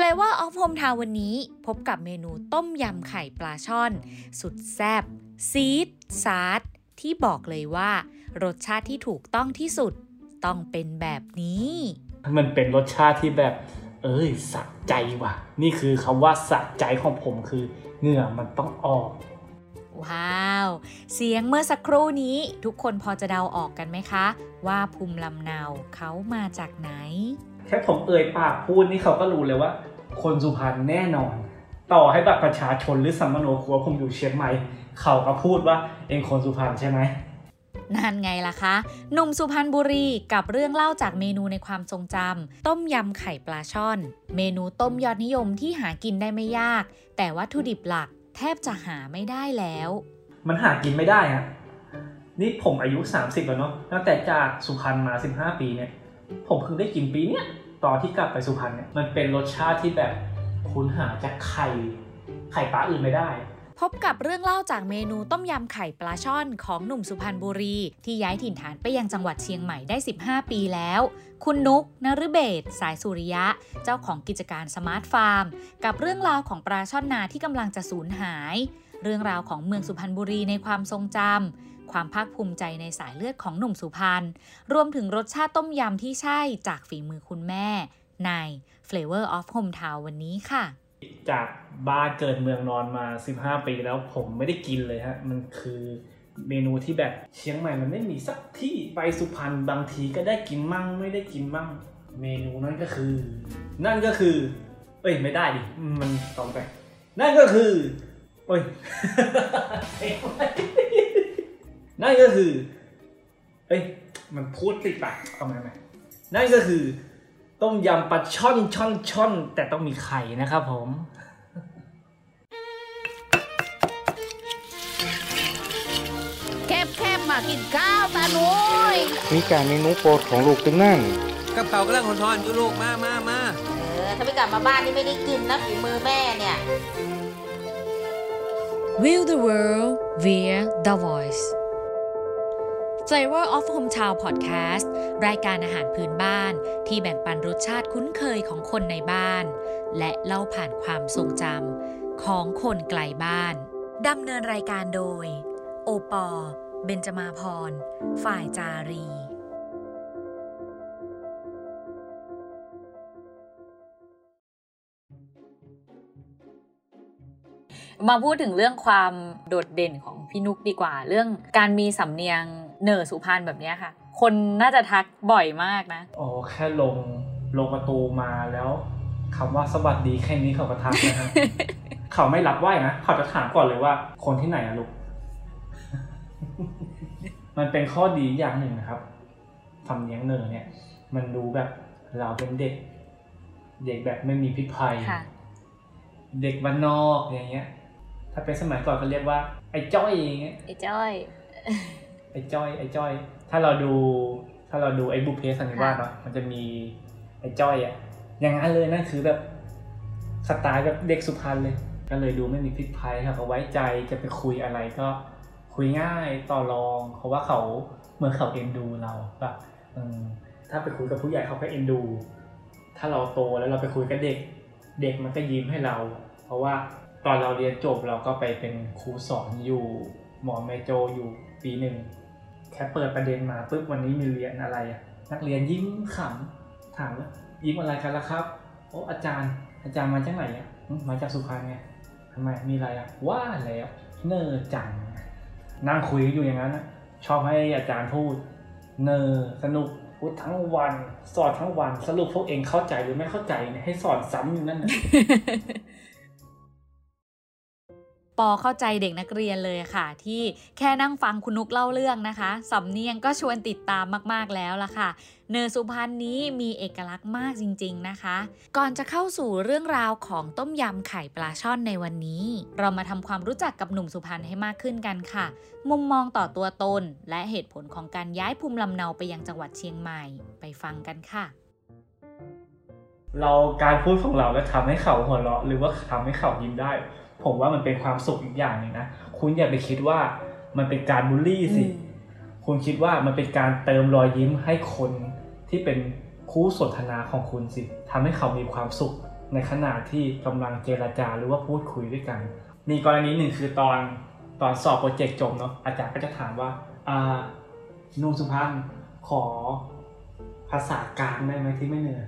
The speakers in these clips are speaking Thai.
Flavor of Hometown วันนี้พบกับเมนูต้มยำไข่ปลาช่อน สุดแซ่บซีดซาร์ที่บอกเลยว่า รสชาติที่ถูกต้องที่สุดต้องเป็นแบบนี้ มันเป็นรสชาติที่แบบ เอ้ยสะใจว่ะ นี่คือคำว่าสะใจของผมคือเหงื่อมันต้องออก ว้าว เสียงเมื่อสักครู่นี้ทุกคนพอจะเดาออกกันไหมคะ ว่าภูมิลำเนาเขามาจากไหน แค่ผมเอ่ยปากพูดนี่เขาก็รู้เลยว่า คนสุพรรณแน่นอน ต่อให้แบบประชาชนหรือสัมมโนครัวผมอยู่เชียงใหม่เขาก็พูดว่าเองคนสุพรรณใช่ไหมนั่นไงล่ะคะหนุ่มสุพรรณบุรีกับเรื่องเล่าจากเมนูในความทรงจำต้มยำไข่ปลาช่อน เมนูต้มยอดนิยมที่หากินได้ไม่ยาก แต่วัตถุดิบหลัก แทบจะหาไม่ได้แล้ว มันหากินไม่ได้ฮะนี่ผมอายุ 30 แล้วเนาะตั้งแต่จากสุพรรณมา 15 ปีเนี่ย ผมเพิ่งได้กินปีเนี้ย ตอนที่กลับไปสุพรรณเนี่ยมันเป็นรสชาติที่แบบคุณหาจากไข่ไข่ปลาอื่นไม่ได้ พบกับเรื่องเล่าจากเมนูต้มยำไข่ปลาช่อนของหนุ่มสุพรรณบุรี ที่ย้ายถิ่นฐานไปยังจังหวัดเชียงใหม่ได้ 15 ปีแล้ว คุณนุกนฤเบศสายสุริยะ เจ้าของกิจการสมาร์ทฟาร์ม กับเรื่องราวของปลาช่อนนาที่กำลังจะสูญหาย เรื่องราวของเมืองสุพรรณบุรีในความทรงจำ ความภาคภูมิใจในสายเลือดของหนุ่มสุพรรณรวมถึงรสชาติต้มยำที่ใช่จากฝีมือคุณแม่ ใน Flavor of Hometown วันนี้ค่ะ จากบ้านเกิดเมืองนอนมา 15 ปีแล้วผมไม่ได้กินเลยฮะ มันคือเมนูที่แบบเชียงใหม่มันไม่มีสักที่ไปสุพรรณบางทีก็ได้กินมั่งไม่ได้กินมั่ง เมนูนั่นก็คือ นั่นก็คือ เอ้ยไม่ได้ดิมันต้องไป นั่นก็คือโอ้ย นั่นก็คือ เอ้ย มันพูดติดปากเอาไหมไหมนั่นก็คือ ต้มยำปลาช่อนช่อนช่อนแต่ต้องมีไข่นะครับผมแคบแคบมากินข้าวตาหนุยมีการเมนูโปรดของลูกตึงนั่นกับเขากำลังหอนๆอยู่ลูกมามามาเออถ้าไม่กลับมาบ้านนี่ไม่ได้กินนะฝีมือแม่เนี่ย Will the world via the voice Flavor of Hometown Podcast รายการอาหารพื้นบ้านที่แบ่งปันรสชาติคุ้นเคยของคนในบ้าน และเล่าผ่านความทรงจำของคนไกลบ้านดำเนินรายการโดย โอปอ เบนจมาพร ฝ่ายจารี มาพูดถึงเรื่องความโดดเด่นของพี่นุกดีกว่า เรื่องการมีสำเนียง เหน่อสุพรรณแบบเนี้ยค่ะ คนน่าจะทักบ่อยมากนะอ๋อแค่ลงลงประตูมาแล้วคำว่าสวัสดีแค่นี้เขาก็ทักนะฮะเขาไม่รับไหวนะเขาจะถามก่อนเลยว่า คนที่ไหนอะลูก มันเป็นข้อดีอย่างหนึ่งนะครับสำเนียงเนอเนี่ย มันดูแบบเราเป็นเด็ก เด็กแบบไม่มีพิษภัยค่ะเด็กบ้านนอกอย่างเงี้ย ถ้าเป็นสมัยก่อนก็เรียกว่า ไอ้จ้อยอย่างเงี้ยไอ้จ้อย ไอ้จ้อยไอ้จ้อย ถ้าเราดู ถ้าเราดูไอ้บุพเพสันนิวาสเนาะมันจะมีไอ้จ้อยอะอย่างนั้นเลยนั่นคือแบบสไตล์แบบเด็กสุพรรณเลย ก็เลยดูไม่มีพิษภัยเขาก็ไว้ใจจะไปคุยอะไรก็คุยง่ายต่อรองเพราะว่าเขาเหมือนเขาเอ็นดูเราแบบเออถ้าไปคุยกับผู้ใหญ่เขาก็เอ็นดู ถ้าเราโตแล้วเราไปคุยกับเด็ก เด็กมันก็ยิ้มให้เรา เพราะว่าตอนเราเรียนจบเราก็ไปเป็นครูสอนอยู่หมอแมโจอยู่ปีหนึ่งแค่เปิดประเด็นมาปุ๊บวันนี้มีเรียนอะไรอะนักเรียนยิ้มขำถามว่ายิ้มอะไรกันล่ะครับโอ้อาจารย์ อาจารย์มาจากไหนอะ"มาจากสุพรรณไงทำไมมีอะไรอะว่าแล้วเนอจังนั่งคุยอยู่อย่างนั้นนะชอบให้อาจารย์พูด เนอสนุกพูดทั้งวัน สอนทั้งวันสรุปพวกเองเข้าใจหรือไม่เข้าใจเนี่ยให้สอนซ้ำอยู่นั่นนะ ปอเข้าใจเด็กนักเรียนเลยค่ะ ที่แค่นั่งฟังคุณนุกเล่าเรื่องนะคะสำเนียงก็ชวนติดตามมากๆแล้วล่ะค่ะ เนอสุพรรณนี้มีเอกลักษณ์มากจริง ๆนะคะ ก่อนจะเข้าสู่เรื่องราวของต้มยำไข่ปลาช่อนในวันนี้ เรามาทำความรู้จักกับหนุ่มสุพรรณให้มากขึ้นกันค่ะ มุมมองต่อตัวตน และเหตุผลของการย้ายภูมิลำเนาไปยังจังหวัดเชียงใหม่ ไปฟังกันค่ะเราการพูดของเราแล้วทำให้เขาหัวเราะหรือว่าทำให้เขายิ้มได้ ผมว่ามันเป็นความสุขอีกอย่างหนึ่งนะคุณอย่าไปคิดว่ามันเป็นการบูลลี่สิอืมคุณคิดว่ามันเป็นการเติมรอยยิ้มให้คนที่เป็นคู่สนทนาของคุณสิทำให้เขามีความสุขในขณะที่กำลังเจรจาหรือว่าพูดคุยด้วยกัน มีกรณีหนึ่งคือตอนตอนสอบโปรเจกต์จบเนาะอาจารย์ก็จะถามว่าอ่านุ่งสุพรรณขอภาษากลางได้ไหมที่ไม่เหนื่อย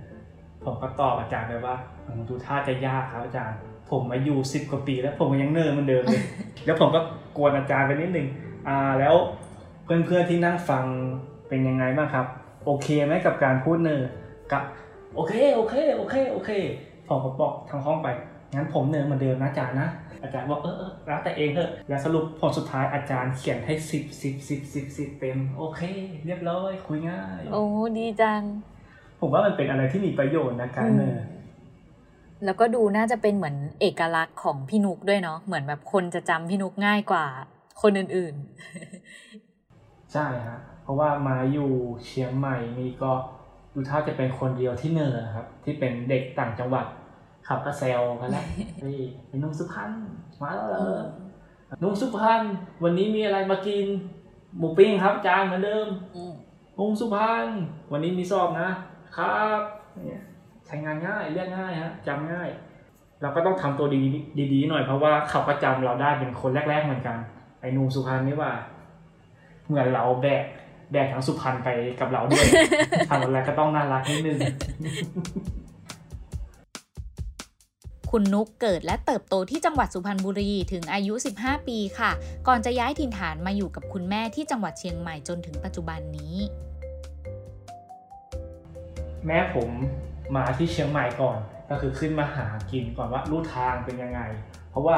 ผมก็ตอบอาจารย์ไปว่าอืมดูท่าจะยากครับอาจารย์ ผมมาอยู่สิบกว่าปีแล้วผมก็ยังเหน่อเหมือนเดิมเลย แล้วผมก็กวนอาจารย์ไปนิดนึงอ่าแล้วเพื่อนๆที่นั่งฟังเป็นยังไงบ้างครับ โอเคไหมกับการพูดเหน่อครับโอเคโอเคโอเคโอเคผมก็บอกทางห้องไปงั้นผมเหน่อเหมือนเดิมนะอาจารย์นะอาจารย์บอกเออเออแล้วแต่เอ็งเถอะแล้วสรุปผลสุดท้ายอาจารย์เขียนให้สิบสิบสิบสิบสิบเต็มโอเค เรียบร้อยคุยง่าย โอ้ดีจังผมว่ามันเป็นอะไรที่มีประโยชน์นะการเนอร์ แล้วก็ดูน่าจะเป็นเหมือนเอกลักษณ์ของพี่นุกด้วยเนาะเหมือนแบบคนจะจำพี่นุกง่ายกว่าคนอื่นใช่ฮะเพราะว่ามาอยู่เชียงใหม่นี่ก็ดูท่าจะเป็นคนเดียวที่เนอร์ครับ ที่เป็นเด็กต่างจังหวัดขับก็แซวกันแล้วเฮ้ยไอ้นุ่งสุพรรณมาแล้วเหรอนุ่งสุพรรณวันนี้มีอะไรมากิน หมูปิ้งครับจานเหมือนเดิมๆอืมนุ่งสุพรรณวันนี้มีสอบนะครับเนี่ย ใช้งานง่ายเรียกง่ายฮะจำง่าย เราก็ต้องทำตัวดีดีๆหน่อยเพราะว่าเขาก็จำเราได้เป็นคนแรก ๆ เหมือนกัน ไอ้นุ่งสุพรรณนี่ว่า เหมือนเราแบกแบกทั้งสุพรรณไปกับเราด้วยทำอะไรก็ต้องน่ารักนิดนึงคุณนุกเกิดและเติบโตที่จังหวัดสุพรรณบุรีถึงอายุ 15 ปีค่ะ ก่อนจะย้ายถิ่นฐานมาอยู่กับคุณแม่ที่จังหวัดเชียงใหม่จนถึงปัจจุบันนี้ แม่ผม มาที่เชียงใหม่ก่อน ก็คือขึ้นมาหากินก่อนว่าลู่ทางเป็นยังไง เพราะว่า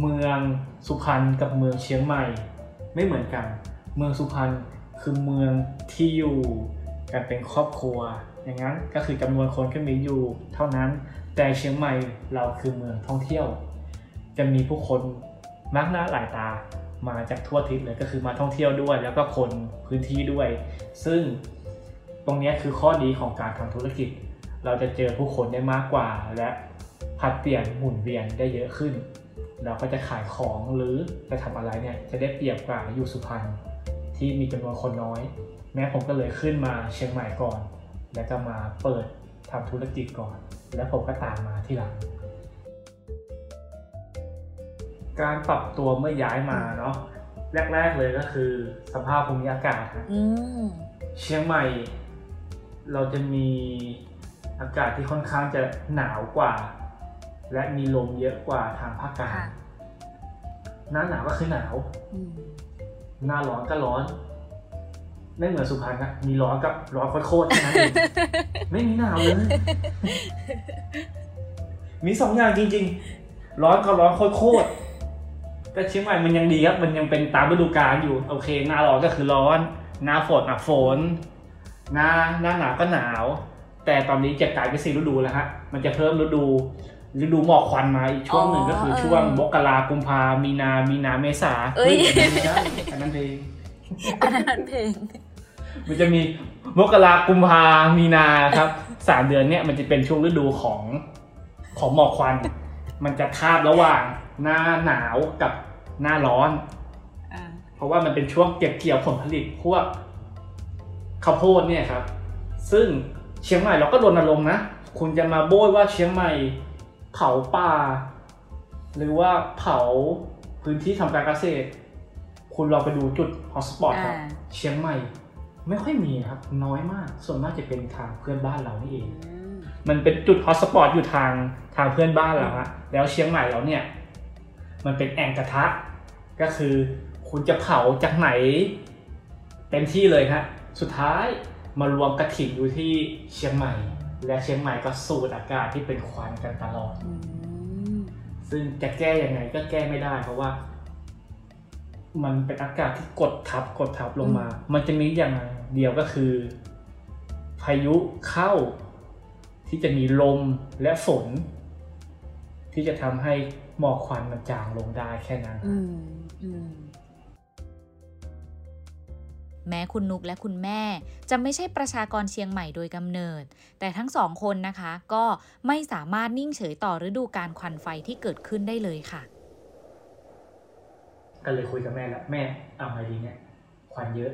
เมืองสุพรรณกับเมืองเชียงใหม่ไม่เหมือนกัน เมืองสุพรรณคือเมืองที่อยู่กันเป็นครอบครัว อย่างนั้นก็คือจำนวนคนก็มีอยู่ เท่านั้นแต่เชียงใหม่เราคือเมืองท่องเที่ยว จะมีผู้คนมากหน้าหลายตามาจากทั่วทิศเลยก็คือมาท่องเที่ยวด้วย แล้วก็คนพื้นที่ด้วย ซึ่งตรงนี้คือข้อดีของการทำธุรกิจ เราจะเจอผู้คนได้มากกว่า และผลัดเปลี่ยนหมุนเวียนได้เยอะขึ้น เราก็จะขายของหรือจะทำอะไรเนี่ยจะได้เปรียบกว่าอยู่สุพรรณที่มีจำนวนคนน้อย แม้ผมก็เลยขึ้นมาเชียงใหม่ก่อน แล้วก็มาเปิดทำธุรกิจก่อน แล้วผมก็ตามมาที่หลัง การปรับตัวเมื่อย้ายมาเนาะแรก ๆเลยก็คือสภาพภูมิอากาศฮะอืมเชียงใหม่ เราจะมี อากาศที่ค่อนข้างจะหนาวกว่า และมีลมเยอะกว่าทางภาคกลางค่ะหน้าหนาวก็คือหนาวอืมหน้าร้อนก็ร้อน ไม่เหมือนสุพรรณนะมีร้อนกับร้อนโคตรๆแค่นั้นเองไม่มีหนาวเลยมีสองอย่างจริง ๆ ร้อนกับร้อนโคตรๆแต่เชียงใหม่มันยังดีครับ มันยังเป็นตามฤดูกาลอยู่ โอเค หน้าร้อนก็คือร้อน หน้าฝนอะฝน หน้าหน้าหนาวก็หนาว แต่ตอนนี้จะกลายเป็นสี่ฤดูแล้วฮะ มันจะเพิ่มฤดูฤดูหมอกควันมาอีกช่วงหนึ่งก็คือช่วงมกรากุมภามีนา มีนาเมษาเอ้ยฮ้ไม่ได้อันนั้นเพลงอันนั้นเพลง มันจะมีมกรากุมภามีนาครับสามเดือนเนี้ยมันจะเป็นช่วงฤดูของของหมอกควัน มันจะคาบระหว่างหน้าหนาวกับหน้าร้อนอ่าเพราะว่ามันเป็นช่วงเก็บเกี่ยวผลผลิตพวกข้าวโพดเนี่ยครับ ซึ่ง เชียงใหม่เราก็รณรงค์นะ คุณจะมาโบ้ยว่าเชียงใหม่เผาป่า หรือว่าเผาพื้นที่ทำการเกษตร คุณลองไปดูจุด hotspot ครับอ่าเชียงใหม่ไม่ค่อยมีนะครับ น้อยมาก ส่วนมากจะเป็นทางเพื่อนบ้านเรานี่เอง มันเป็นจุด hotspot อยู่ทางทางเพื่อนบ้านเราฮะแล้วเชียงใหม่เราเนี่ย มันเป็นแอ่งกระทะ ก็คือคุณจะเผาจากไหนเต็มที่เลยฮะ สุดท้าย มารวมกระถิ่นอยู่ที่เชียงใหม่ และเชียงใหม่ก็สูดอากาศที่เป็นควันกันตลอดอืมซึ่งจะแก้ยังไงก็แก้ไม่ได้ เพราะว่า มันเป็นอากาศที่กดทับกดทับลงมา มันจะมีอย่างเดียวก็คือ พายุเข้า ที่จะมีลมและฝน ที่จะทำให้หมอกควันมันจางลงได้แค่นั้นอืมอืม แม้คุณนุกและคุณแม่ จะไม่ใช่ประชากรเชียงใหม่โดยกำเนิด แต่ทั้งสองคนนะคะ ก็ไม่สามารถนิ่งเฉยต่อฤดูการควันไฟที่เกิดขึ้นได้เลยค่ะ ก็เลยคุยกับแม่แล้วแม่เอาไงดีเนี่ยควันเยอะ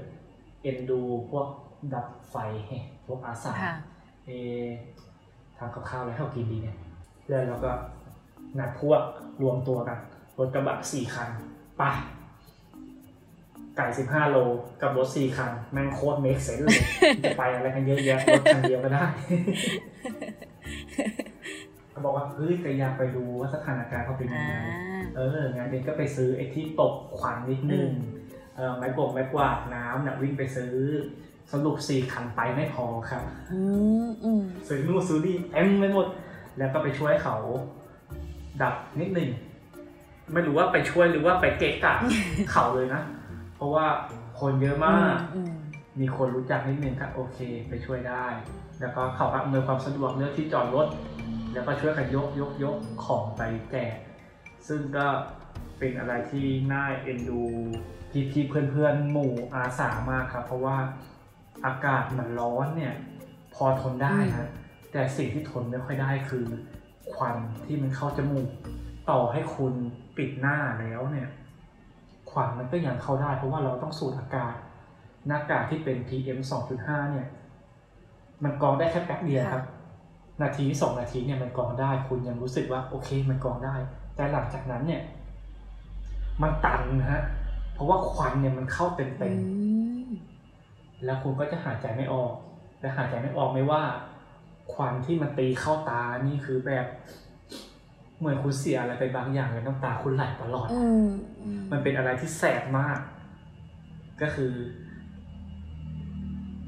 เอ็นดูพวกดับไฟพวกอาสาเอะทำกับข้าวอะไรให้เขากินดีเนี่ยแล้วเราก็นัดพวกรวมตัวกันรถกระบะสี่คันไป ไก่สิบห้าโลกับรถสี่คัน แม่งโคตรเมคเซนเลยจะไปอะไรกันเยอะแยะรถคันเดียวก็ได้เขาบอกว่าเฮ้ยก็อยากไปดูว่าสถานการณ์เขาเป็นยังอ่าไงเอองานเองก็ไปซื้อไอ้ที่ตกขวัญนิดนึงอืมเออไม้กวงไม้กวาดน้ำน่ะวิ่งไปซื้อสรุปสี่คันไปไม่พอครับอืมอืมซื้อนู่นซื้อนี่เต็มไปหมด แล้วก็ไปช่วยเขาดับนิดหนึ่งไม่รู้ว่าไปช่วยหรือว่าไปเกะกะเขาเลยนะ เพราะว่าคนเยอะมากอืมมีคนรู้จักนิดนึงก็โอเคไปช่วยได้ แล้วก็เขาก็อำนวยความสะดวกเรื่องที่จอดรถ แล้วก็ช่วยกันยกยกยกของไปแจก ซึ่งก็เป็นอะไรที่น่าเอ็นดูพี่พี่เพื่อนเพื่อนๆหมู่อาสามากครับ เพราะว่าอากาศมันร้อนเนี่ย พอทนได้ฮะแต่สิ่งที่ทนไม่ค่อยได้คือควันที่มันเข้าจมูก ต่อให้คุณปิดหน้าแล้วเนี่ยค วันมันก็ยังเข้าได้ เพราะว่าเราต้องสูดอากาศหน้ากากที่เป็น PM 2.5 เนี่ย มันกรองได้แค่แป๊บเดียวครับ นาทีสองนาทีเนี่ยมันกรองได้ คุณยังรู้สึกว่าโอเคมันกรองได้ แต่หลังจากนั้นเนี่ย มันตันนะฮะ เพราะว่าควันเนี่ยมันเข้าเต็มอืๆมแล้วคุณก็จะหายใจไม่ออก และหายใจไม่ออกไม่ว่า ควันที่มันตีเข้าตานี่คือแบบ เหมือนคุณเสียอะไรไปบางอย่างเลยน้ำตาคุณไหลตลอด อืมอืมมันเป็นอะไรที่แสบมาก ก็คือ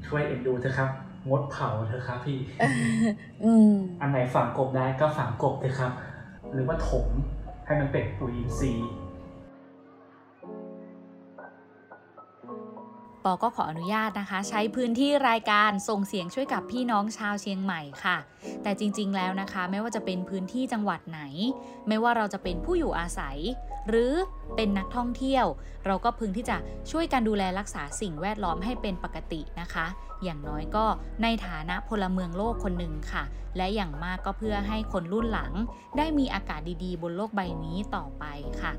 ช่วยเอ็นดูเถอะครับ งดเผาเถอะครับพี่ อืมอันไหนฝังกบได้ก็ฝังกบเถอะครับ หรือว่าถมให้มันเป็นปุ๋ยอินทรีย์ ปอก็ขออนุญาตนะคะ ใช้พื้นที่รายการส่งเสียงช่วยกับพี่น้องชาวเชียงใหม่ค่ะ แต่จริงๆแล้วนะคะ ไม่ว่าจะเป็นพื้นที่จังหวัดไหน ไม่ว่าเราจะเป็นผู้อยู่อาศัย หรือเป็นนักท่องเที่ยว เราก็พึงที่จะช่วยกันดูแลรักษาสิ่งแวดล้อมให้เป็นปกตินะคะ อย่างน้อยก็ในฐานะพลเมืองโลกคนหนึ่งค่ะ และอย่างมากก็เพื่อให้คนรุ่นหลัง ได้มีอากาศดีๆ บนโลกใบนี้ต่อไปค่ะ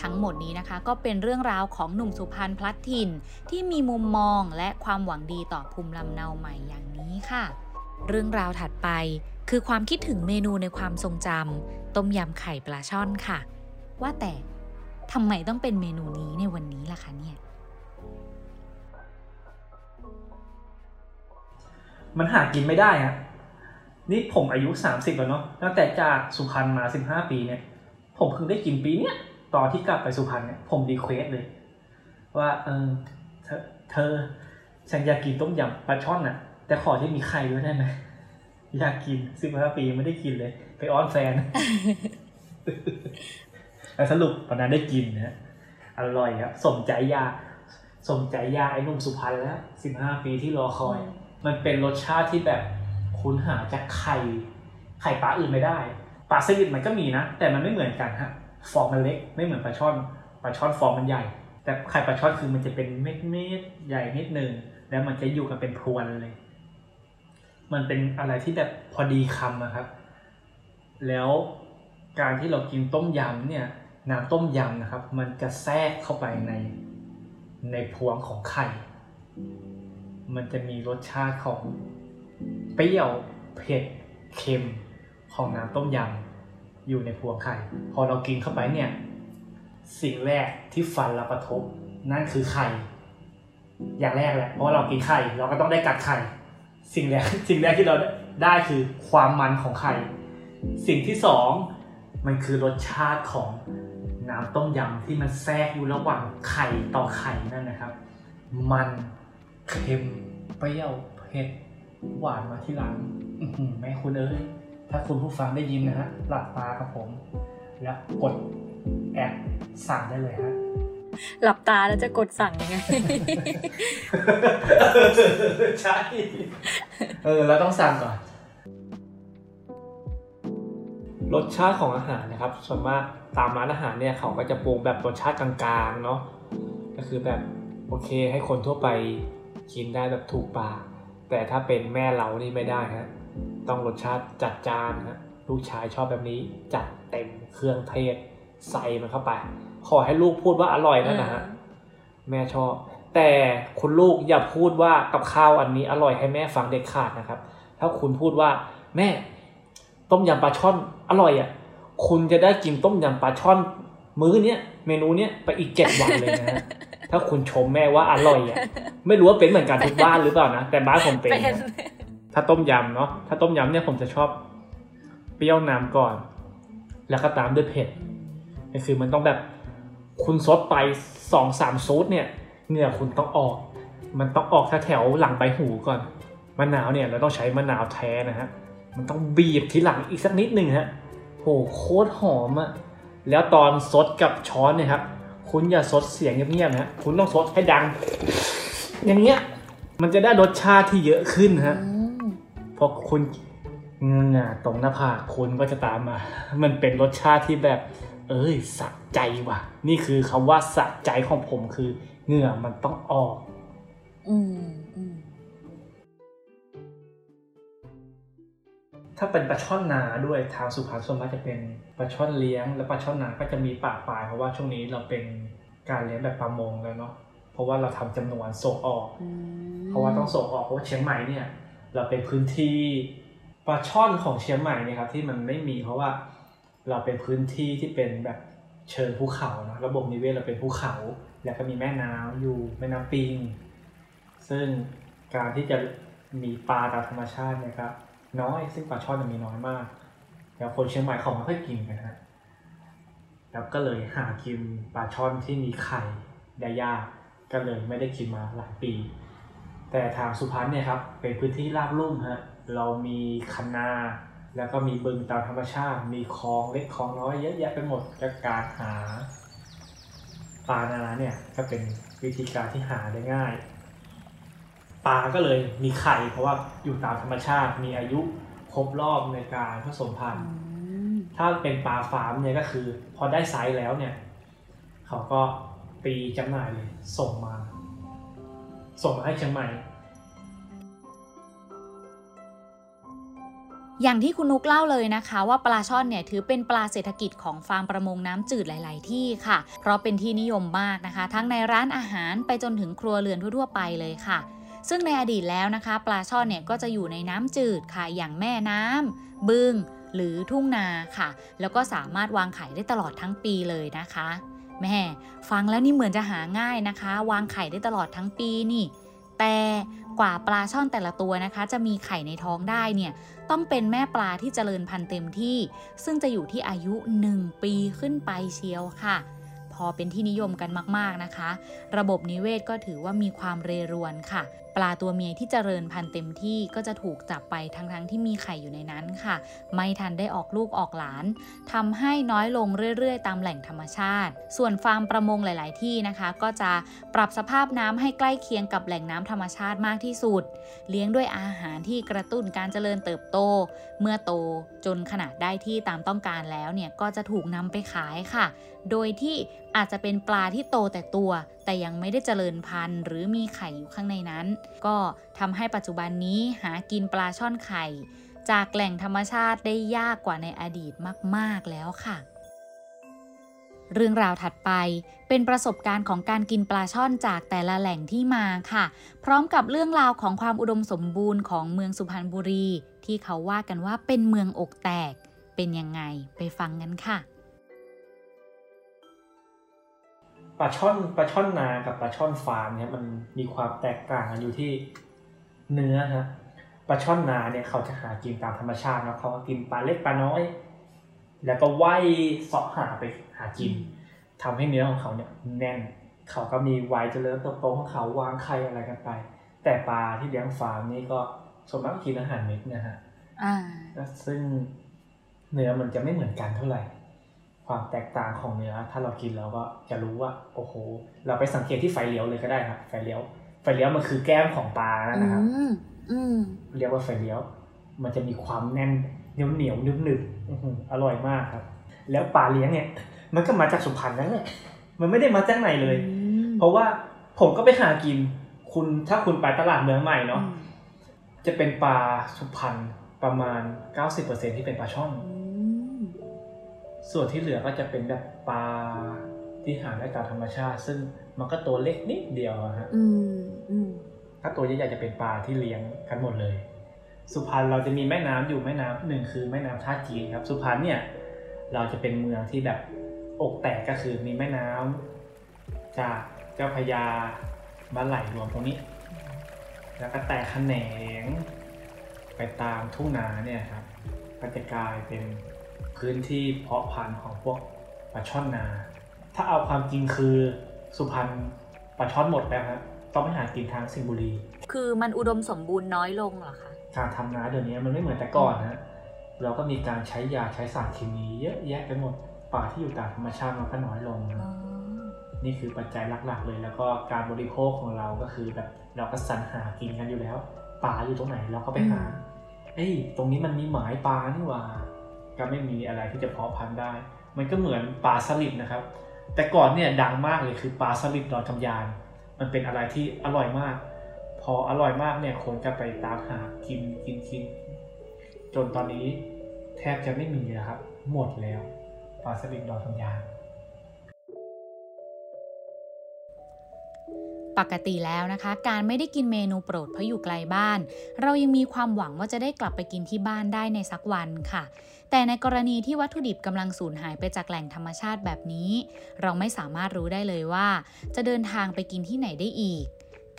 ทั้งหมดนี้นะคะก็เป็นเรื่องราวของหนุ่มสุพรรณพลัดถิ่น ที่มีมุมมองและความหวังดีต่อภูมิลำเนาใหม่อย่างนี้ค่ะ เรื่องราวถัดไปคือความคิดถึงเมนูในความทรงจำต้มยำไข่ปลาช่อนค่ะ ว่าแต่ทำไมต้องเป็นเมนูนี้ในวันนี้ล่ะคะเนี่ย มันหากินไม่ได้ฮะนี่ผมอายุสามสิบแล้วเนาะตั้งแต่จากสุพรรณมาสิบห้าปีเนี่ย ผมเพิ่งได้กินปีเนี้ย ตอนที่กลับไปสุพรรณเนี่ยผม request เลย ว่าเออเธอเธอฉันอยากกินต้มยำปลาช่อนน่ะ แต่ขอที่มีไข่ด้วยได้ไหมอยากกินสิบห้าปียังไม่ได้กินเลย ไปอ้อนแฟนแล้วสรุปวันนั้นได้กินนะฮะอร่อยครับสมใจอยากสมใจยาไอ้หนุ่มสุพรรณแล้วสิบห้าปีที่รอคอย มันเป็นรสชาติที่แบบคุณหาจากไข่ไข่ปลาอื่นไม่ได้ปลาสลิดมันก็มีนะ แต่มันไม่เหมือนกันฮะ ฟองมันเล็กไม่เหมือนปลาช่อนปลาช่อนฟองมันใหญ่ แต่ไข่ปลาช่อนคือมันจะเป็นเม็ดเม็ดๆใหญ่นิดนึงแล้วมันจะอยู่กันเป็นพรวนเลย มันเป็นอะไรที่แบบพอดีคำอะครับ แล้วการที่เรากินต้มยำเนี่ยน้ำต้มยำนะครับ มันจะแทรกเข้าไปในในพวงของไข่ มันจะมีรสชาติของเปรี้ยวเผ็ดเค็มของน้ำต้มยำ อยู่ในพวงไข่ พอเรากินเข้าไปเนี่ย สิ่งแรกที่ฟันเรากระทบ นั่นคือไข่ อย่างแรกแหละเพราะเรากินไข่ เราก็ต้องได้กัดไข่ สิ่งแรกสิ่งแรกที่เราได้คือความมันของไข่ สิ่งที่สองมันคือรสชาติของน้ำต้มยำที่มันแทรกอยู่ระหว่างไข่ต่อไข่นั่นนะครับ มันเค็มเปรี้ยวเผ็ดหวานมาที่หลังแม่คุณเอ้ย ถ้าคุณผู้ฟังได้ยินนะฮะหลับตากับผม แล้วกดแอดสั่งได้เลยฮะหลับตาแล้วจะกดสั่งยังไงใช่เออเราต้องสั่งก่อนรสชาติของอาหารนะครับส่วนมากตามร้านอาหารเนี่ยเขาก็จะปรุงแบบรสชาติกลางๆเนาะก็คือแบบโอเคให้คนทั่วไปกินได้แบบถูกปากแต่ถ้าเป็นแม่เรานี่ไม่ได้ฮะ ต้องรสชาติจัดจานฮะลูกชายชอบแบบนี้จัดเต็มเครื่องเทศใส่มันเข้าไป ขอให้ลูกพูดว่าอร่อยนั่นนะฮะแม่ชอบ แต่คุณลูกอย่าพูดว่ากับข้าวอันนี้อร่อยให้แม่ฟังเด็ดขาดนะครับ ถ้าคุณพูดว่าแม่ตต้มยำปลาช่อนอร่อยอะคุณจะได้กินต้มยำปลาช่อน มื้อเนี้ยเมนูเนี้ยไปอีกเจ็ดวันเลยนะถ้าคุณชมแม่ว่าอร่อยอะไม่รู้ว่าเป็นเหมือนกันทุกบ้านหรือเปล่านะแต่บ้านผมเป็นเป็น ถ้าต้มยำเนาะถ้าต้มยำเนี่ยผมจะชอบเปรี้ยวน้ำก่อน แล้วก็ตามด้วยเผ็ดก็คือมันต้องแบบคุณซดไปสองสามซดเนี่ยเหงื่อคุณต้องออก มันต้องออกแถวหลังใบหูก่อนมะนาวเนี่ยเราต้องใช้มะนาวแท้นะฮะมันต้องบีบที่หลังอีกสักนิดหนึ่งฮะโหโคตรหอมอะแล้วตอนซดกับช้อนเนี่ยครับคุณอย่าซดเสียงเงียบๆนะฮะคุณต้องซดให้ดัง อย่างเงี้ยมันจะได้รสชาติที่เยอะขึ้นฮะ พอคุณเงงาตรงหน้าผากคุณก็จะตามมา มันเป็นรสชาติที่แบบ เอ้ยสะใจว่ะ นี่คือคำว่าสะใจของผมคือเหงื่อมันต้องออก อืมอืมถ้าเป็นปลาช่อนนาด้วยทางสุพรรณส่วนมากจะเป็นปลาช่อนเลี้ยง และปลาช่อนนาก็จะมีปากปลายเพราะว่าช่วงนี้เราเป็นการเลี้ยงแบบประมงแล้วเนาะเพราะว่าเราทำจำนวนส่งออก เพราะว่าต้องส่งออกเพราะว่าเชียงใหม่เนี่ย เราเป็นพื้นที่ปลาช่อนของเชียงใหม่เนี่ยครับที่มันไม่มีเพราะว่าเราเป็นพื้นที่ที่เป็นแบบเชิงภูเขาเนอะระบบนิเวศเราเป็นภูเขา แล้วก็มีแม่น้ำอยู่แม่น้ำปิง ซึ่งการที่จะมีปลาตามธรรมชาติเนะครับน้อยซึ่งปลาช่อนจะมีน้อยมาก แล้วคนเชียงใหม่เขาไม่ค่อยกินกันฮะแล้วก็เลยหากินปลาช่อนที่มีไข่ได้ยากก็เลยไม่ได้กินมาหลายปี แต่ทางสุพรรณเนี่ยครับเป็นพื้นที่ราบลุ่มฮะเรามีคันนา แล้วก็มีบึงตามธรรมชาติ มีคลองเล็กคลองน้อยเยอะแยะไปหมดก็การหาปลานาเนี่ยก็เป็นวิธีการที่หาได้ง่ายปลาก็เลยมีไข่เพราะว่าอยู่ตามธรรมชาติมีอายุครบรอบในการผสมพันธุ์ถ้าเป็นปลาฟาร์มเนี่ยก็คือ พอได้ไซส์แล้วเนี่ย เขาก็ตีจำหน่ายเลยส่งมา ส่งมาให้เชียงใหม่ อย่างที่คุณนุกเล่าเลยนะคะว่าปลาช่อนเนี่ยถือเป็นปลาเศรษฐกิจของฟาร์มประมงน้ำจืดหลาย ๆ ที่ค่ะ เพราะเป็นที่นิยมมากนะคะ ทั้งในร้านอาหารไปจนถึงครัวเรือนทั่ว ๆ ไปเลยค่ะซึ่งในอดีตแล้วนะคะ ปลาช่อนเนี่ยก็จะอยู่ในน้ำจืดค่ะอย่างแม่น้ำบึง หรือทุ่งนาค่ะ แล้วก็สามารถวางไข่ได้ตลอดทั้งปีเลยนะคะ แม่ฟังแล้วนี่เหมือนจะหาง่ายนะคะ วางไข่ได้ตลอดทั้งปีนี่ แต่กว่าปลาช่อนแต่ละตัวนะคะ จะมีไข่ในท้องได้เนี่ยต้องเป็นแม่ปลาที่เจริญพันธุ์เต็มที่ ซึ่งจะอยู่ที่อายุ 1 ปีขึ้นไปเชียวค่ะ พอเป็นที่นิยมกันมากๆนะคะ ระบบนิเวศก็ถือว่ามีความเรรวนค่ะ ปลาตัวเมียที่เจริญพันธุ์เต็มที่ก็จะถูกจับไปทั้งๆที่มีไข่อยู่ในนั้นค่ะ ไม่ทันได้ออกลูกออกหลานทำให้น้อยลงเรื่อยๆ ตามแหล่งธรรมชาติ ส่วนฟาร์มประมงหลาย ๆ ที่นะคะ ก็จะปรับสภาพน้ำให้ใกล้เคียงกับแหล่งน้ำธรรมชาติมากที่สุด เลี้ยงด้วยอาหารที่กระตุ้นการเจริญเติบโต เมื่อโตจนขนาดได้ที่ตามต้องการแล้วเนี่ยก็จะถูกนำไปขายค่ะ โดยที่อาจจะเป็นปลาที่โตแต่ตัวแต่ยังไม่ได้เจริญพันธุ์หรือมีไข่อยู่ข้างในนั้น ก็ทำให้ปัจจุบันนี้หากินปลาช่อนไข่ จากแหล่งธรรมชาติได้ยากกว่าในอดีตมาก ๆ แล้วค่ะ เรื่องราวถัดไปเป็นประสบการณ์ของการกินปลาช่อนจากแต่ละแหล่งที่มาค่ะ พร้อมกับเรื่องราวของความอุดมสมบูรณ์ของเมืองสุพรรณบุรี ที่เขาว่ากันว่าเป็นเมืองอกแตก เป็นยังไงไปฟังกันค่ะ ปลาช่อนปลาช่อนนากับปลาช่อนฟาร์มเนี่ยมันมีความแตกต่างกันอยู่ที่เนื้อฮะปลาช่อนนาเนี่ยเขาจะหากินตามธรรมชาติเนาะเขาก็กินปลาเล็กปลาน้อย แล้วก็ว่ายเสาะหาไปหากินทำให้เนื้อของเขาเนี่ยแน่น เขาก็มีวัยเจริญเติบโตของเขาวางไข่อะไรกันไป แต่ปลาที่เลี้ยงฟาร์มนี่ก็ส่วนมากก็กินอาหารเม็ดนะฮะอ่าซึ่งเนื้อมันจะไม่เหมือนกันเท่าไหร่ ความแตกต่างของเนื้อ ถ้าเรากินเราก็จะรู้ว่า โอ้โห เราไปสังเกตที่ไฟเลี้ยวเลยก็ได้ครับไฟเลี้ยว ไฟเลี้ยวมันคือแก้มของปลานะครับอืมอืมเรียกว่าไฟเลี้ยว มันจะมีความแน่นเหนียวเหนียวนึบหนึบอื้อหืออร่อยมากครับ แล้วปลาเลี้ยงเนี่ย มันก็มาจากสุพรรณนั่นแหละมันไม่ได้มาจากไหนเลย เพราะว่าผมก็ไปหากิน คุณถ้าคุณไปตลาดเมืองใหม่เนาะจะเป็นปลาสุพรรณประมาณ 90%ที่เป็นปลาช่อน ส่วนที่เหลือก็จะเป็นแบบปลาที่หาได้ตามธรรมชาติ ซึ่งมันก็ตัวเล็กนิดเดียวอะฮะอืมอืมถ้าตัวใหญ่ๆจะเป็นปลาที่เลี้ยงกันหมดเลย สุพรรณเราจะมีแม่น้ำอยู่แม่น้ำหนึ่งคือแม่น้ำท่าจีนครับ สุพรรณเนี่ย เราจะเป็นเมืองที่แบบอกแตกก็คือมีแม่น้ำจากเจ้าพระยามาไหลรวมตรงนี้ แล้วก็แตกแขนง ไปตามทุ่งนาเนี่ยครับก็จะกลายเป็น พื้นที่เพาะพันธุ์ของพวกปลาช่อนนา ถ้าเอาความจริงคือสุพรรณปลาช่อนหมดแล้วครับต้องไปหากินทางสิงห์บุรี คือมันอุดมสมบูรณ์น้อยลงเหรอคะการทำนาเดี๋ยวนี้มันไม่เหมือนแต่ก่อนนะเราก็มีการใช้ยาใช้สารเคมีเยอะแยะไปหมดป่าที่อยู่ตามธรรมชาติมันก็น้อยลงนะนี่คือปัจจัยหลักๆเลย แล้วก็การบริโภคของเราก็คือแบบเราก็สรรหากินกันอยู่แล้วป่าอยู่ตรงไหนเราก็ไปหาเอ้ยตรงนี้มันมีหมายปลานี่หว่า ก็ไม่มีอะไรที่จะเพาะพันธุ์ได้ มันก็เหมือนปลาสลิดนะครับ แต่ก่อนเนี่ยดังมากเลยคือปลาสลิดดอนคำยาน มันเป็นอะไรที่อร่อยมาก พออร่อยมากเนี่ยคนก็ไปตามหากินกินกิน จนตอนนี้แทบจะไม่มีแล้วครับ หมดแล้วปลาสลิดดอนคำยาน ปกติแล้วนะคะ การไม่ได้กินเมนูโปรดเพราะอยู่ไกลบ้าน เรายังมีความหวังว่าจะได้กลับไปกินที่บ้านได้ในสักวันค่ะ แต่ในกรณีที่วัตถุดิบกำลังสูญหายไปจากแหล่งธรรมชาติแบบนี้ เราไม่สามารถรู้ได้เลยว่า จะเดินทางไปกินที่ไหนได้อีก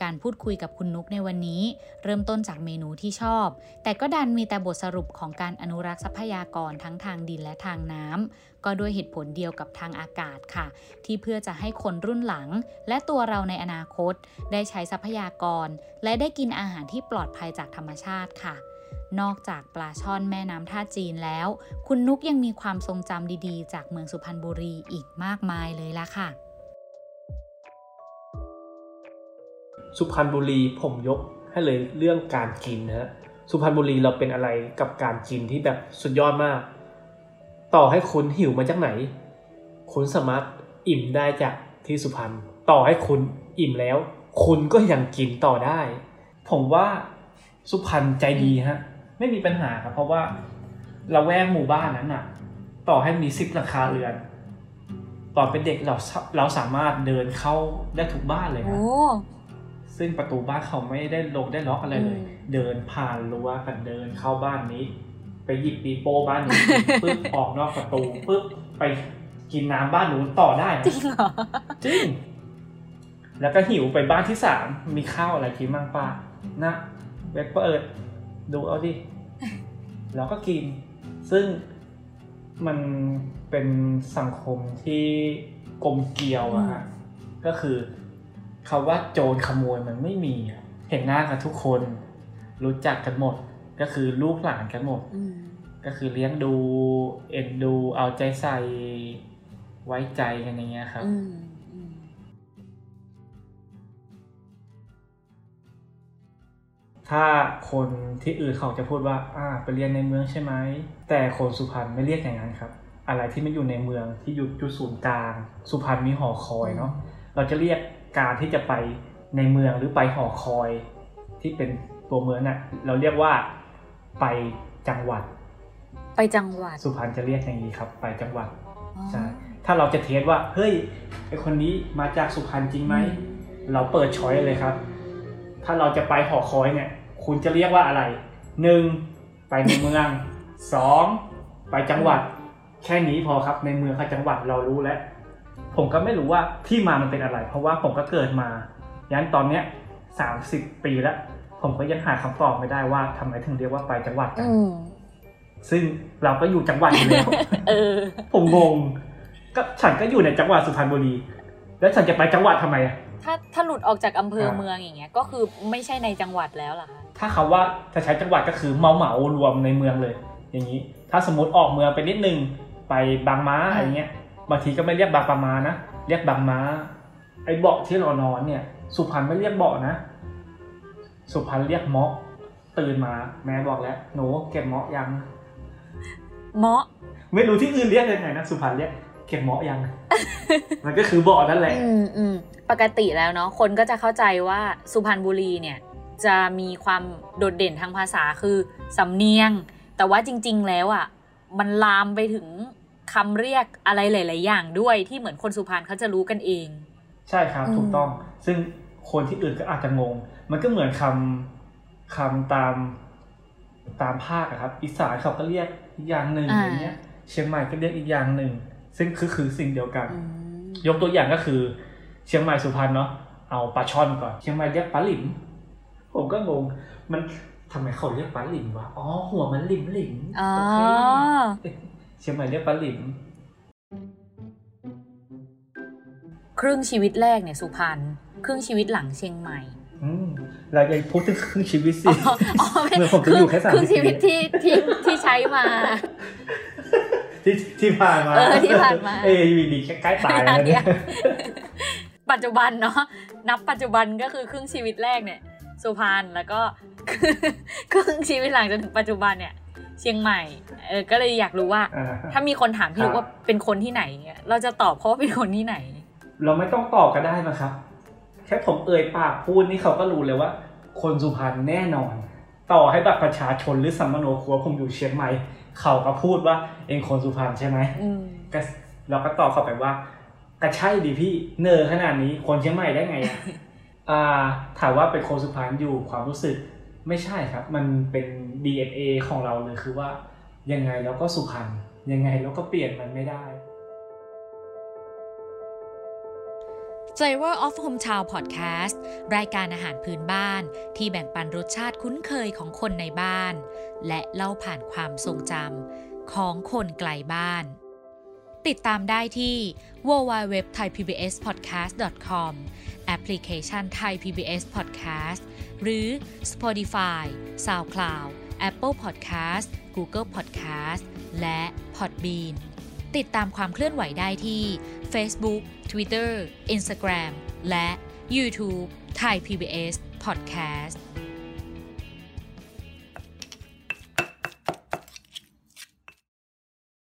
การพูดคุยกับคุณนุกในวันนี้ เริ่มต้นจากเมนูที่ชอบ แต่ก็ดันมีแต่บทสรุปของการอนุรักษ์ทรัพยากรทั้งทางดินและทางน้ำก็ด้วยเหตุผลเดียวกับทางอากาศค่ะ ที่เพื่อจะให้คนรุ่นหลัง และตัวเราในอนาคต ได้ใช้ทรัพยากร และได้กินอาหารที่ปลอดภัยจากธรรมชาติค่ะนอกจากปลาช่อนแม่น้ำท่าจีนแล้ว คุณนุกยังมีความทรงจำดีๆ จากเมืองสุพรรณบุรีอีกมากมายเลยละค่ะ สุพรรณบุรีผมยกให้เลยเรื่องการกินนะฮะสุพรรณบุรีเราเป็นอะไรกับการกินที่แบบสุดยอดมาก ต่อให้คุณหิวมาจากไหน คุณสามารถอิ่มได้จากที่สุพรรณต่อให้คุณอิ่มแล้ว คุณก็ยังกินต่อได้ ผมว่าสุพรรณใจดีฮะ ไม่มีปัญหาครับเพราะว่าเราแวกหมู่บ้านนั้นอะต่อให้มีซิปราคาเรือน ตอนเป็นเด็กเราเราสามารถเดินเข้าได้ทุกบ้านเลยครับ ซึ่งประตูบ้านเขาไม่ได้ลงได้ล็อกอะไรเลยอืมเดินผ่านรั้วกันเดินเข้าบ้านนี้ ไปหยิบปีโป้บ้านนี้ปึ๊บออกนอกประตูปึ๊บไปกินน้ำบ้านนู้นต่อได้นะจริงเหรอจริงแล้วก็หิวไปบ้านที่สามมีข้าวอะไรกินบ้างป้านะเว็บเปิดดูเอาดิแล้วก็กิน ซึ่งมันเป็นสังคมที่กลมเกลียวอะฮะก็คือ คาว่าโจรขโมยมันไม่มีอะเห็นหน้ากันทุกคน รู้จักกันหมด ก็คือลูกหลานกันหมดก็คือเลี้ยงดู เอ็นดู เอาใจใส่ไว้ใจกันอย่างเงี้ยครับถ้าคนที่อื่นเขาจะพูดว่า อ่า ไปเรียนในเมืองใช่ไหม แต่คนสุพรรณไม่เรียกอย่างนั้นครับ อะไรที่ไม่อยู่ในเมืองที่อยู่จุดศูนย์กลาง สุพรรณมีหอคอยเนาะ เราจะเรียก การที่จะไปในเมืองหรือไปหอคอยที่เป็นตัวเมืองน่ะเราเรียกว่าไปจังหวัด ไปจังหวัด สุพรรณจะเรียกอย่างนี้ครับ ไปจังหวัดใช่ถ้าเราจะเทสว่าเฮ้ยไอคนนี้มาจากสุพรรณจริงไหมเราเปิดช้อยเลยครับ ถ้าเราจะไปหอคอยเนี่ย คุณจะเรียกว่าอะไรหนึ่งไปในเมืองสองไปจังหวัด แค่นี้พอครับในเมืองกับจังหวัดเรารู้แล้ว ผมก็ไม่รู้ว่าที่มามันเป็นอะไร เพราะว่าผมก็เกิดมายันตอนเนี้ยสามสิบปีแล้ว ผมก็ยังหาคำตอบไม่ได้ว่าทำไมถึงเรียกว่าไปจังหวัดกันซึ่งเราก็อยู่จังหวัดอยู่แล้วเออผมงง ก็ฉันก็อยู่ในจังหวัดสุพรรณบุรี แล้วฉันจะไปจังหวัดทำไมอะถ้าถ้าหลุดออกจากอำเภอครับเมืองอย่างเงี้ย ก็คือไม่ใช่ในจังหวัดแล้วเหรอคะถ้าเขาว่าจะใช้จังหวัดก็คือเมาเหมารวมในเมืองเลย อย่างนี้ ถ้าสมมติออกเมืองไปนิดนึงไปบางม้าอะไรเงี้ย บางทีก็ไม่เรียกบางปะมานะ เรียกบางม้า ไอ้เบาะที่เรานอนเนี่ย สุพรรณไม่เรียกเบาะนะ สุพรรณเรียกเมาะตื่นมาแม่บอกแล้วหนูเก็บเมาะยัง เมาะไม่รู้ที่อื่นเรียกยังไงนะสุพรรณเรียกเก็บเมาะยัง มันก็คือเบาะนั่นแหละ อืมอืมปกติแล้วเนาะคนก็จะเข้าใจว่าสุพรรณบุรีเนี่ย จะมีความโดดเด่นทางภาษาคือสำเนียง แต่ว่าจริง ๆ แล้วอะ มันลามไปถึง คำเรียกอะไรหลาย ๆ อย่างด้วยที่เหมือนคนสุพรรณเขาจะรู้กันเอง ใช่ครับอืมถูกต้อง ซึ่งคนที่อื่นก็อาจจะงง มันก็เหมือนคำคำตามตามภาคอะครับ อีสานเขาก็เรียกอีกอย่างหนึ่งอ่าอย่างเงี้ย เชียงใหม่ก็เรียกอีกอย่างหนึ่ง ซึ่งคือคือสิ่งเดียวกันอืมยกตัวอย่างก็คือ เชียงใหม่สุพรรณเนาะเอาปลาช่อนก่อน เชียงใหม่เรียกปลาหลิมผมก็งงมันทำไมเขาเรียกปลาหลิมวะอ๋อหัวมันหลิมหลิมอ๋อโอเค เชียงใหม่เรียกปลาหลิมครึ่งชีวิตแรกเนี่ยสุพรรณครึ่งชีวิตหลังเชียงใหม่อืมเราจะพูดถึงครึ่งชีวิตสิอ๋ออ๋อไม่เหมือนผมจะอยู่แค่สามครึ่งสิชีบวิตที่ที่ที่ใช้มา ที่ที่ผ่านมาเออที่ผ่านมา เอ้ยวีดีใกล้ตายแล้วเนี่ยปัจจุบันเนาะนับปัจจุบันก็คือครึ่งชีวิตแรกเนี่ย สุพรรณแล้วก็ครึ่งชีวิตหลังจนถึงปัจจุบันเนี่ย เชียงใหม่ เออ ก็เลยอยากรู้ว่าอ่าถ้ามีคนถามพี่ครับลูกว่าเป็นคนที่ไหนเนี่ยเราจะตอบเขาว่าเป็นคนที่ไหน เราไม่ต้องตอบก็ได้นะครับ แค่ผมเอ่ยปากพูดนี่เขาก็รู้เลยว่า คนสุพรรณแน่นอน ต่อให้บัตรประชาชนหรือสัมมโนครัวผมอยู่เชียงใหม่ เขาก็พูดว่าเองคนสุพรรณใช่ไหมอืมก็เราก็ตอบเข้าไปว่าก็ใช่ดิพี่ เนอขนาดนี้คนเชียงใหม่ได้ไงอะอ่าถามว่าเป็นคนสุพรรณอยู่ความรู้สึก ไม่ใช่ครับ มันเป็น DNA ของเราเลยคือว่า ยังไงเราก็สุพรรณยังไงเราก็เปลี่ยนมันไม่ได้ Flavor of Hometown Podcast รายการอาหารพื้นบ้านที่แบ่งปันรสชาติคุ้นเคยของคนในบ้าน และเล่าผ่านความทรงจำของคนไกลบ้าน ติดตามได้ที่ www.thaipbspodcast.com แอปพลิเคชัน Thai PBS Podcast หรือ Spotify, SoundCloud, Apple Podcast, Google Podcast และ Podbean ติดตามความเคลื่อนไหวได้ที่ Facebook, Twitter, Instagram และ YouTube Thai PBS Podcast